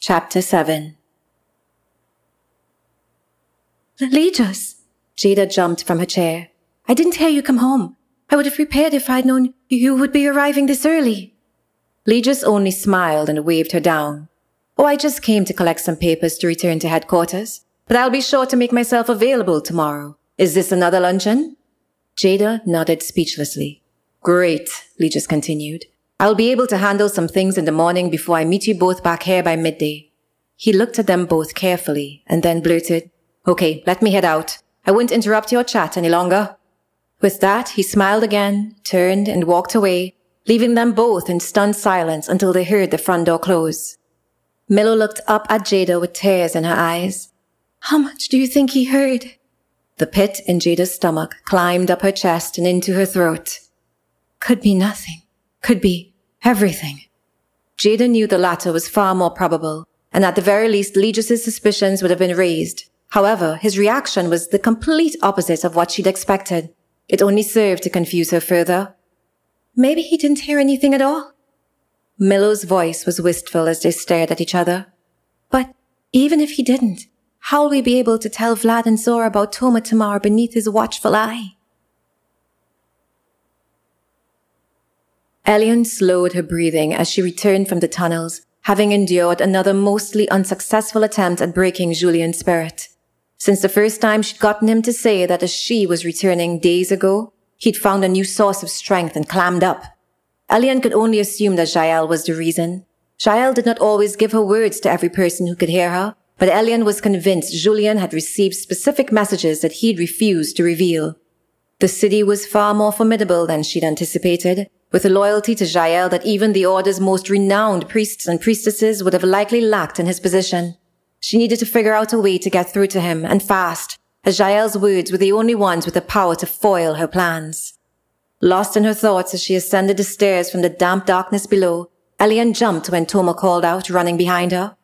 Chapter 7 Legis! Jada jumped from her chair. I didn't hear you come home. I would have prepared if I'd known you would be arriving this early. Legis only smiled and waved her down. Oh, I just came to collect some papers to return to headquarters, but I'll be sure to make myself available tomorrow. Is this another luncheon? Jada nodded speechlessly. Great, Legis continued. I'll be able to handle some things in the morning before I meet you both back here by midday. He looked at them both carefully and then blurted, Okay, let me head out. I won't interrupt your chat any longer. With that, he smiled again, turned and walked away, leaving them both in stunned silence until they heard the front door close. Milo looked up at Jada with tears in her eyes. How much do you think he heard? The pit in Jada's stomach climbed up her chest and into her throat. Could be nothing. Could be everything. Jada knew the latter was far more probable, and at the very least Legis's suspicions would have been raised. However, his reaction was the complete opposite of what she'd expected. It only served to confuse her further. Maybe he didn't hear anything at all. Milo's voice was wistful as they stared at each other. But even if he didn't, how'll we be able to tell Vlad and Zora about Toma tomorrow beneath his watchful eye? Elian slowed her breathing as she returned from the tunnels, having endured another mostly unsuccessful attempt at breaking Julian's spirit. Since the first time she'd gotten him to say that a she was returning days ago, he'd found a new source of strength and clammed up. Elian could only assume that Jael was the reason. Jael did not always give her words to every person who could hear her, but Elian was convinced Julian had received specific messages that he'd refused to reveal. The city was far more formidable than she'd anticipated, with a loyalty to Jael that even the Order's most renowned priests and priestesses would have likely lacked in his position. She needed to figure out a way to get through to him, and fast, as Jael's words were the only ones with the power to foil her plans. Lost in her thoughts as she ascended the stairs from the damp darkness below, Elian jumped when Toma called out, running behind her.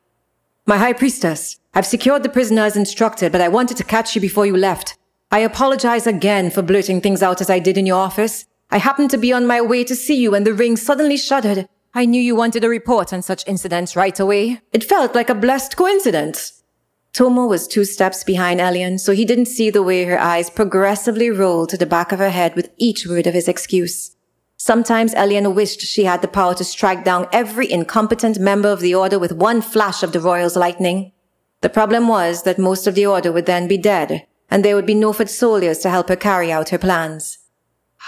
My high priestess, I've secured the prisoner as instructed, but I wanted to catch you before you left. I apologize again for blurting things out as I did in your office. I happened to be on my way to see you when the ring suddenly shuddered. I knew you wanted a report on such incidents right away. It felt like a blessed coincidence. Toma was two steps behind Elian, so he didn't see the way her eyes progressively rolled to the back of her head with each word of his excuse. Sometimes Elian wished she had the power to strike down every incompetent member of the Order with one flash of the Royal's lightning. The problem was that most of the Order would then be dead, and there would be no foot soldiers to help her carry out her plans.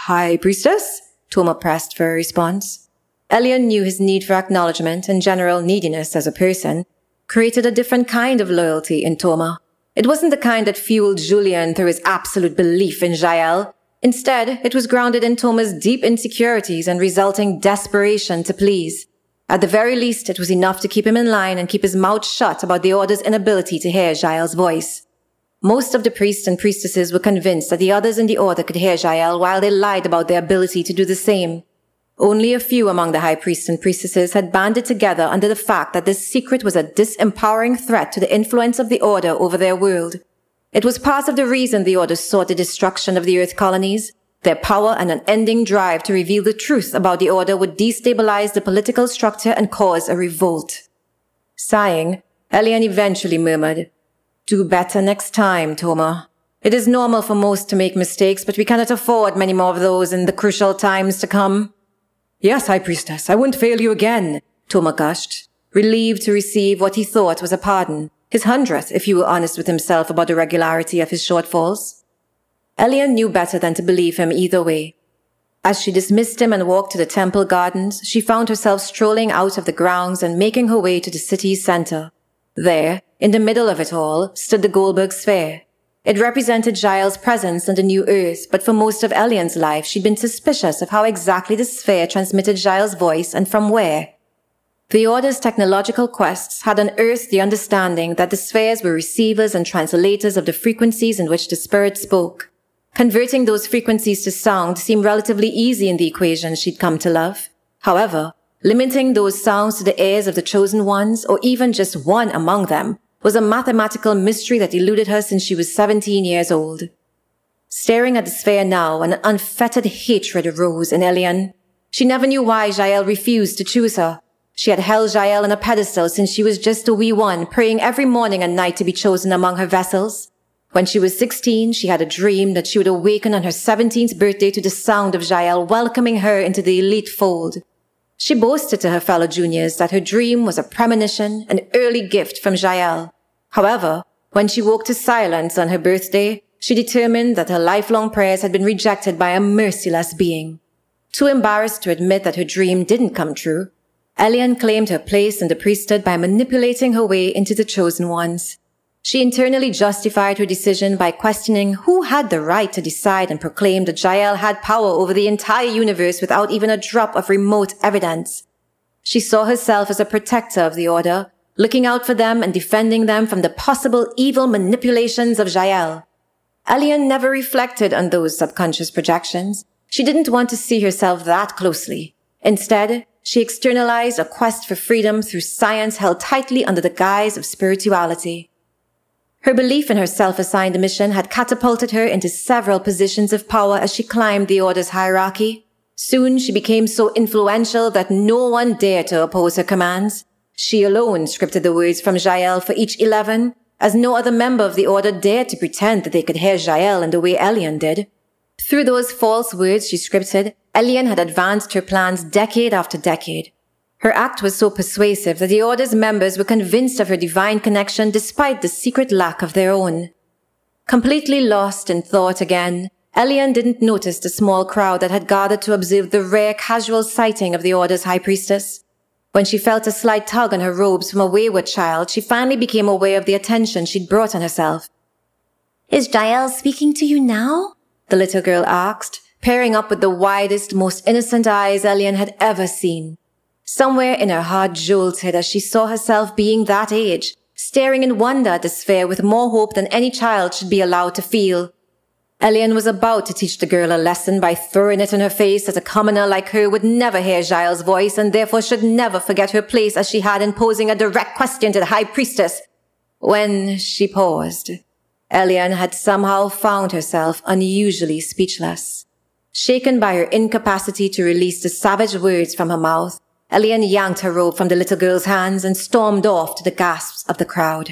High Priestess? Toma pressed for a response. Elian knew his need for acknowledgement and general neediness as a person created a different kind of loyalty in Toma. It wasn't the kind that fueled Julian through his absolute belief in Jael. Instead, it was grounded in Toma's deep insecurities and resulting desperation to please. At the very least, it was enough to keep him in line and keep his mouth shut about the Order's inability to hear Jael's voice. Most of the priests and priestesses were convinced that the others in the order could hear Jael while they lied about their ability to do the same. Only a few among the high priests and priestesses had banded together under the fact that this secret was a disempowering threat to the influence of the order over their world. It was part of the reason the order sought the destruction of the earth colonies. Their power and unending drive to reveal the truth about the order would destabilize the political structure and cause a revolt. Sighing, Elian eventually murmured, do better next time, Toma. It is normal for most to make mistakes, but we cannot afford many more of those in the crucial times to come. Yes, High Priestess, I won't fail you again, Toma gushed, relieved to receive what he thought was a pardon, his hundredth if he were honest with himself about the regularity of his shortfalls. Elian knew better than to believe him either way. As she dismissed him and walked to the temple gardens, she found herself strolling out of the grounds and making her way to the city's center. There, in the middle of it all, stood the Goldberg sphere. It represented Jael's presence on the new earth, but for most of Elian's life, she'd been suspicious of how exactly the sphere transmitted Jael's voice and from where. The Order's technological quests had unearthed the understanding that the spheres were receivers and translators of the frequencies in which the spirit spoke. Converting those frequencies to sound seemed relatively easy in the equation she'd come to love. However, Limiting those sounds to the ears of the chosen ones, or even just one among them, was a mathematical mystery that eluded her since she was 17 years old. Staring at the sphere now, an unfettered hatred arose in Elian. She never knew why Jael refused to choose her. She had held Jael on a pedestal since she was just a wee one, praying every morning and night to be chosen among her vessels. When she was 16, she had a dream that she would awaken on her 17th birthday to the sound of Jael welcoming her into the elite fold. She boasted to her fellow juniors that her dream was a premonition, an early gift from Jael. However, when she woke to silence on her birthday, she determined that her lifelong prayers had been rejected by a merciless being. Too embarrassed to admit that her dream didn't come true, Elian claimed her place in the priesthood by manipulating her way into the chosen ones. She internally justified her decision by questioning who had the right to decide and proclaim that Jael had power over the entire universe without even a drop of remote evidence. She saw herself as a protector of the order, looking out for them and defending them from the possible evil manipulations of Jael. Elian never reflected on those subconscious projections. She didn't want to see herself that closely. Instead, she externalized a quest for freedom through science held tightly under the guise of spirituality. Her belief in her self-assigned mission had catapulted her into several positions of power as she climbed the order's hierarchy. Soon she became so influential that no one dared to oppose her commands. She alone scripted the words from Jael for each eleven, as no other member of the order dared to pretend that they could hear Jael in the way Elian did. Through those false words she scripted, Elian had advanced her plans decade after decade. Her act was so persuasive that the Order's members were convinced of her divine connection despite the secret lack of their own. Completely lost in thought again, Elian didn't notice the small crowd that had gathered to observe the rare casual sighting of the Order's High Priestess. When she felt a slight tug on her robes from a wayward child, she finally became aware of the attention she'd brought on herself. Is Jael speaking to you now? The little girl asked, peering up with the widest, most innocent eyes Elian had ever seen. Somewhere in her heart jolted as she saw herself being that age, staring in wonder at the sphere with more hope than any child should be allowed to feel. Elian was about to teach the girl a lesson by throwing it in her face that a commoner like her would never hear Jael's voice and therefore should never forget her place as she had in posing a direct question to the high priestess. When she paused, Elian had somehow found herself unusually speechless. Shaken by her incapacity to release the savage words from her mouth, Elian yanked her robe from the little girl's hands and stormed off to the gasps of the crowd.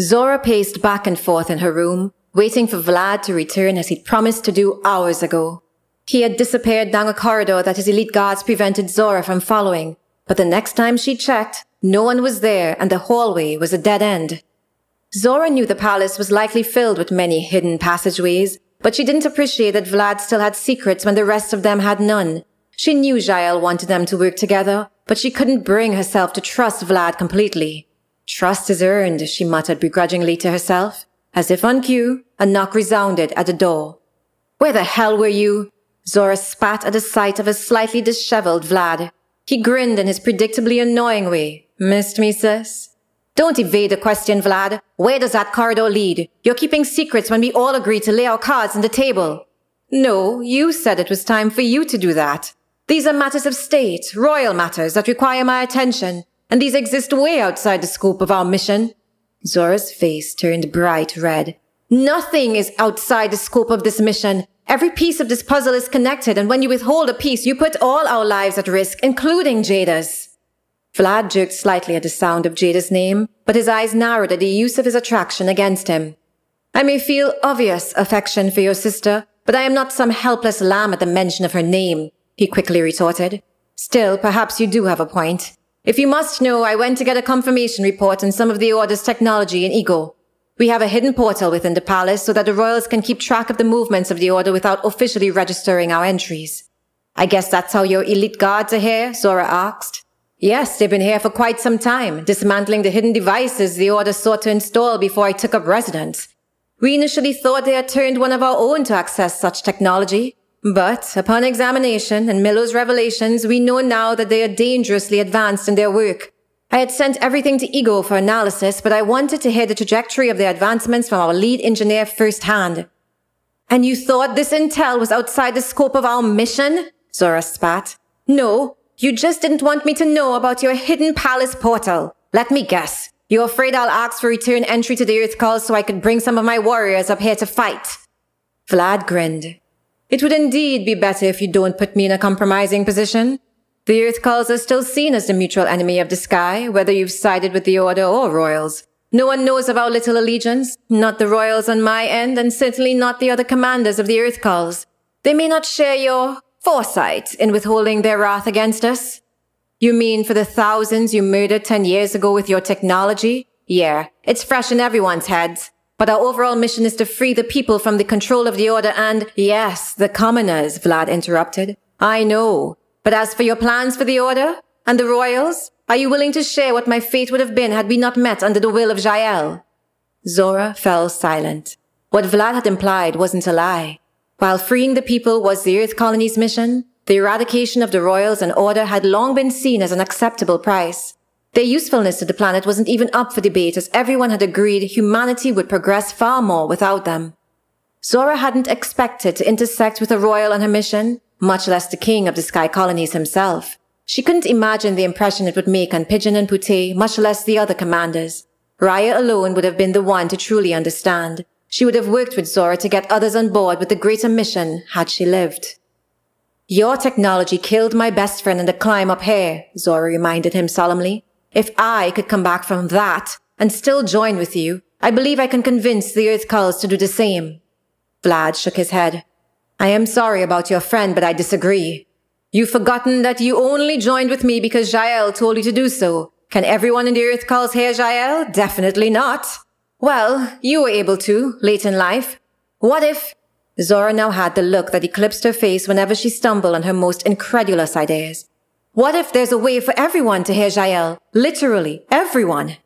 Zora paced back and forth in her room, waiting for Vlad to return as he'd promised to do hours ago. He had disappeared down a corridor that his elite guards prevented Zora from following, but the next time she checked, no one was there and the hallway was a dead end. Zora knew the palace was likely filled with many hidden passageways, but she didn't appreciate that Vlad still had secrets when the rest of them had none. She knew Jael wanted them to work together, but she couldn't bring herself to trust Vlad completely. Trust is earned, she muttered begrudgingly to herself. As if on cue, a knock resounded at the door. Where the hell were you? Zora spat at the sight of a slightly disheveled Vlad. He grinned in his predictably annoying way. Missed me, sis? Don't evade the question, Vlad. Where does that corridor lead? You're keeping secrets when we all agreed to lay our cards on the table. No, you said it was time for you to do that. These are matters of state, royal matters that require my attention, and these exist way outside the scope of our mission. Zora's face turned bright red. Nothing is outside the scope of this mission. Every piece of this puzzle is connected, and when you withhold a piece, you put all our lives at risk, including Jada's. Vlad jerked slightly at the sound of Jada's name, but his eyes narrowed at the use of his attraction against him. I may feel obvious affection for your sister, but I am not some helpless lamb at the mention of her name, he quickly retorted. Still, perhaps you do have a point. If you must know, I went to get a confirmation report on some of the Order's technology in Ego. We have a hidden portal within the palace so that the royals can keep track of the movements of the Order without officially registering our entries. I guess that's how your elite guards are here? Zora asked. Yes, they've been here for quite some time, dismantling the hidden devices the Order sought to install before I took up residence. We initially thought they had turned one of our own to access such technology, but upon examination and Milo's revelations, we know now that they are dangerously advanced in their work. I had sent everything to Ego for analysis, but I wanted to hear the trajectory of their advancements from our lead engineer firsthand. And you thought this intel was outside the scope of our mission? Zora spat. No, you just didn't want me to know about your hidden palace portal. Let me guess. You're afraid I'll ask for return entry to the Earth Call so I could bring some of my warriors up here to fight. Vlad grinned. It would indeed be better if you don't put me in a compromising position. The Earth Calls are still seen as the mutual enemy of the sky, whether you've sided with the Order or Royals. No one knows of our little allegiance, not the Royals on my end, and certainly not the other commanders of the Earth Calls. They may not share your foresight in withholding their wrath against us. You mean for the thousands you murdered 10 years ago with your technology? Yeah, it's fresh in everyone's heads. But our overall mission is to free the people from the control of the order and, yes, the commoners, Vlad interrupted. I know. But as for your plans for the order and the royals, are you willing to share what my fate would have been had we not met under the will of Jael? Zora fell silent. What Vlad had implied wasn't a lie. While freeing the people was the Earth colony's mission, the eradication of the royals and order had long been seen as an acceptable price. Their usefulness to the planet wasn't even up for debate as everyone had agreed humanity would progress far more without them. Zora hadn't expected to intersect with a royal on her mission, much less the king of the sky colonies himself. She couldn't imagine the impression it would make on Pigeon and Pute, much less the other commanders. Raya alone would have been the one to truly understand. She would have worked with Zora to get others on board with the greater mission had she lived. Your technology killed my best friend in the climb up here, Zora reminded him solemnly. If I could come back from that and still join with you, I believe I can convince the Earth Culls to do the same. Vlad shook his head. I am sorry about your friend, but I disagree. You've forgotten that you only joined with me because Jael told you to do so. Can everyone in the Earth Culls hear Jael? Definitely not. Well, you were able to, late in life. What if Zora now had the look that eclipsed her face whenever she stumbled on her most incredulous ideas. What if there's a way for everyone to hear Jael? Literally, everyone.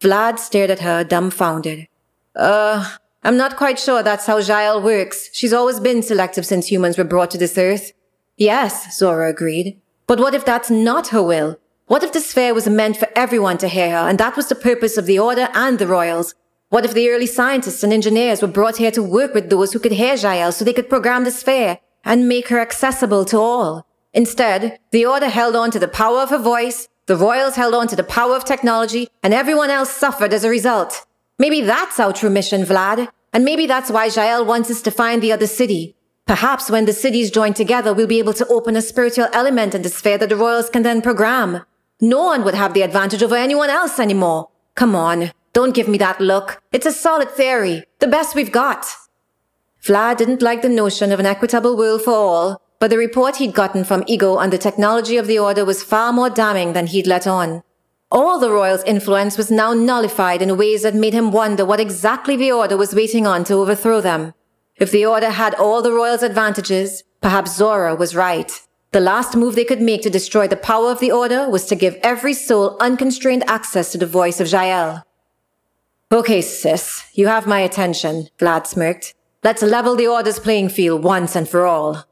Vlad stared at her, dumbfounded. Uh, I'm not quite sure that's how Jael works. She's always been selective since humans were brought to this earth. Yes, Zora agreed. But what if that's not her will? What if the sphere was meant for everyone to hear her, and that was the purpose of the Order and the Royals? What if the early scientists and engineers were brought here to work with those who could hear Jael so they could program the sphere and make her accessible to all? Instead, the Order held on to the power of her voice, the Royals held on to the power of technology, and everyone else suffered as a result. Maybe that's our true mission, Vlad. And maybe that's why Jael wants us to find the other city. Perhaps when the cities join together, we'll be able to open a spiritual element in the sphere that the Royals can then program. No one would have the advantage over anyone else anymore. Come on. Don't give me that look. It's a solid theory. The best we've got. Vlad didn't like the notion of an equitable world for all, but the report he'd gotten from Ego on the technology of the Order was far more damning than he'd let on. All the Royals' influence was now nullified in ways that made him wonder what exactly the Order was waiting on to overthrow them. If the Order had all the Royals' advantages, perhaps Zora was right. The last move they could make to destroy the power of the Order was to give every soul unconstrained access to the voice of Jael. Okay, sis, you have my attention, Vlad smirked. Let's level the Order's playing field once and for all.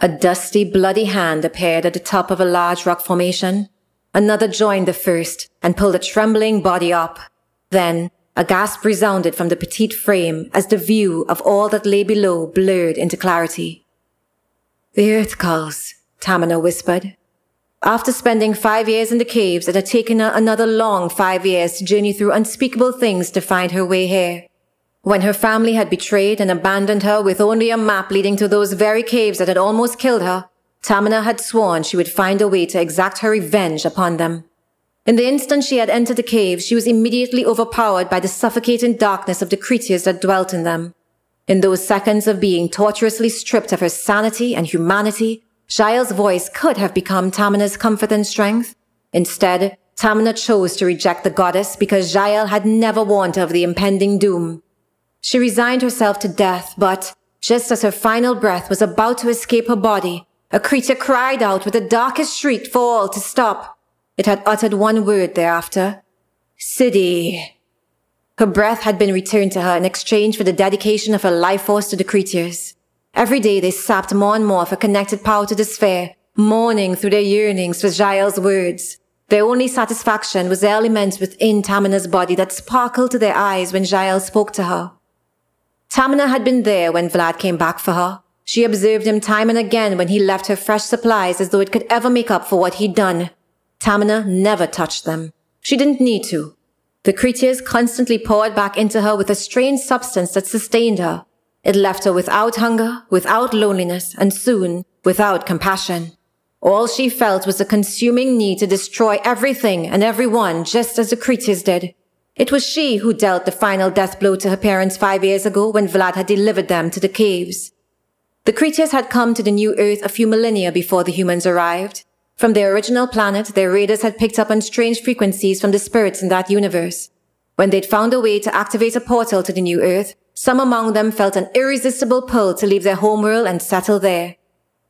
A dusty, bloody hand appeared at the top of a large rock formation. Another joined the first and pulled a trembling body up. Then, a gasp resounded from the petite frame as the view of all that lay below blurred into clarity. The earth calls, Tamina whispered. After spending five years in the caves, it had taken her another long five years to journey through unspeakable things to find her way here. When her family had betrayed and abandoned her with only a map leading to those very caves that had almost killed her, Tamina had sworn she would find a way to exact her revenge upon them. In the instant she had entered the caves, she was immediately overpowered by the suffocating darkness of the creatures that dwelt in them. In those seconds of being tortuously stripped of her sanity and humanity, Jael's voice could have become Tamina's comfort and strength. Instead, Tamina chose to reject the goddess because Jael had never warned her of the impending doom. She resigned herself to death, but just as her final breath was about to escape her body, a creature cried out with the darkest shriek for all to stop. It had uttered one word thereafter. City. Her breath had been returned to her in exchange for the dedication of her life force to the creatures. Every day they sapped more and more of her connected power to sphere, mourning through their yearnings for Jael's words. Their only satisfaction was the element within Tamina's body that sparkled to their eyes when Jael spoke to her. Tamina had been there when Vlad came back for her. She observed him time and again when he left her fresh supplies as though it could ever make up for what he'd done. Tamina never touched them. She didn't need to. The creatures constantly poured back into her with a strange substance that sustained her. It left her without hunger, without loneliness, and soon without compassion. All she felt was a consuming need to destroy everything and everyone just as the creatures did. It was she who dealt the final death blow to her parents five years ago when Vlad had delivered them to the caves. The creatures had come to the new earth a few millennia before the humans arrived. From their original planet, their raiders had picked up on strange frequencies from the spirits in that universe. When they'd found a way to activate a portal to the new earth, some among them felt an irresistible pull to leave their homeworld and settle there.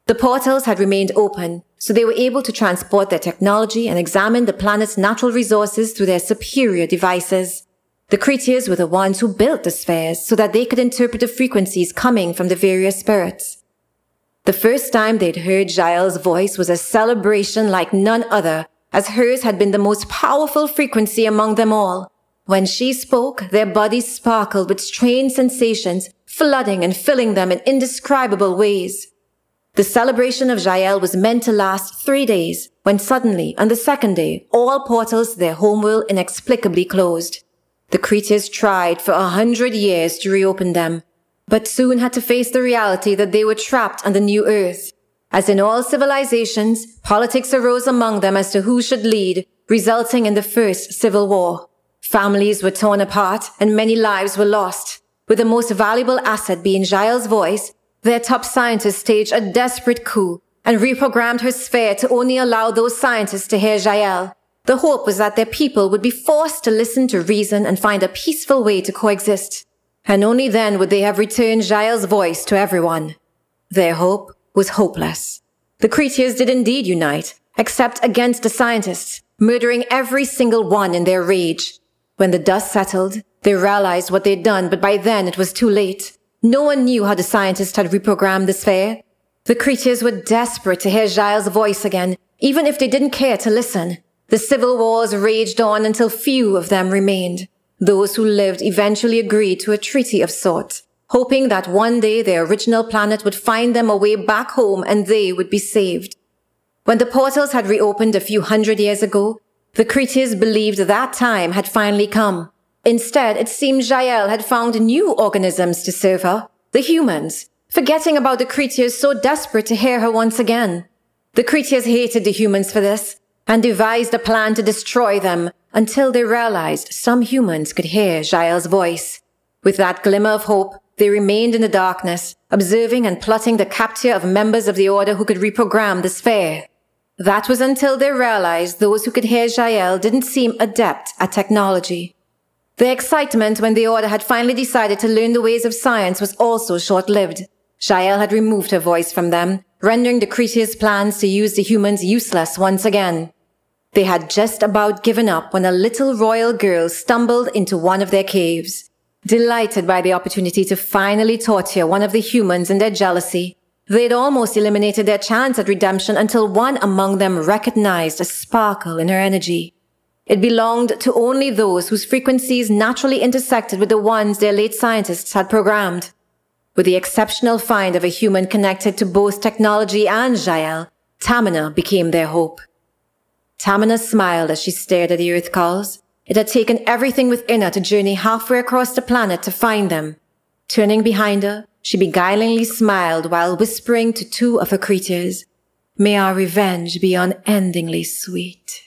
The portals had remained open, so they were able to transport their technology and examine the planet's natural resources through their superior devices. The creatures were the ones who built the spheres so that they could interpret the frequencies coming from the various spirits. The first time they'd heard Jael's voice was a celebration like none other, as hers had been the most powerful frequency among them all. When she spoke, their bodies sparkled with strange sensations, flooding and filling them in indescribable ways. The celebration of Jael was meant to last three days, when suddenly, on the second day, all portals to their homeworld inexplicably closed. The creatures tried for a hundred years to reopen them, but soon had to face the reality that they were trapped on the new earth. As in all civilizations, politics arose among them as to who should lead, resulting in the first civil war. Families were torn apart and many lives were lost, with the most valuable asset being Jael's voice their top scientists staged a desperate coup and reprogrammed her sphere to only allow those scientists to hear Jael. The hope was that their people would be forced to listen to reason and find a peaceful way to coexist. And only then would they have returned Jael's voice to everyone. Their hope was hopeless. The creatures did indeed unite, except against the scientists, murdering every single one in their rage. When the dust settled, they realized what they'd done, but by then it was too late. No one knew how the scientists had reprogrammed the sphere. The creatures were desperate to hear Jael's voice again, even if they didn't care to listen. The civil wars raged on until few of them remained. Those who lived eventually agreed to a treaty of sorts, hoping that one day their original planet would find them a way back home and they would be saved. When the portals had reopened a few hundred years ago, the creatures believed that time had finally come. Instead, it seemed Jael had found new organisms to serve her, the humans, forgetting about the creatures so desperate to hear her once again. The creatures hated the humans for this and devised a plan to destroy them until they realized some humans could hear Jael's voice. With that glimmer of hope, they remained in the darkness, observing and plotting the capture of members of the order who could reprogram the sphere. That was until they realized those who could hear Jael didn't seem adept at technology. The excitement when the Order had finally decided to learn the ways of science was also short-lived. Jael had removed her voice from them, rendering the creatures' plans to use the humans useless once again. They had just about given up when a little royal girl stumbled into one of their caves. Delighted by the opportunity to finally torture one of the humans in their jealousy, they'd almost eliminated their chance at redemption until one among them recognized a sparkle in her energy. It belonged to only those whose frequencies naturally intersected with the ones their late scientists had programmed. With the exceptional find of a human connected to both technology and Jael, Tamina became their hope. Tamina smiled as she stared at the Earth calls. It had taken everything within her to journey halfway across the planet to find them. Turning behind her, she beguilingly smiled while whispering to two of her creatures, May our revenge be unendingly sweet.